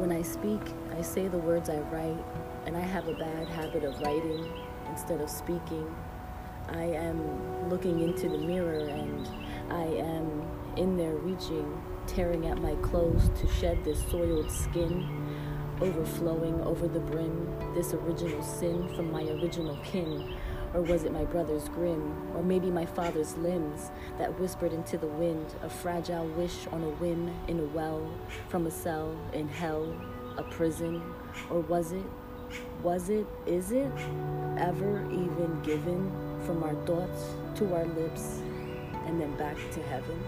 When I speak, I say the words I write, and I have a bad habit of writing instead of speaking. I am looking into the mirror and I am in there reaching, tearing at my clothes to shed this soiled skin, overflowing over the brim, this original sin from my original kin. Or was it my brother's grim, or maybe my father's limbs that whispered into the wind a fragile wish on a whim in a well, from a cell in hell, a prison? Or was it, was it, is it ever even given from our thoughts to our lips and then back to heaven?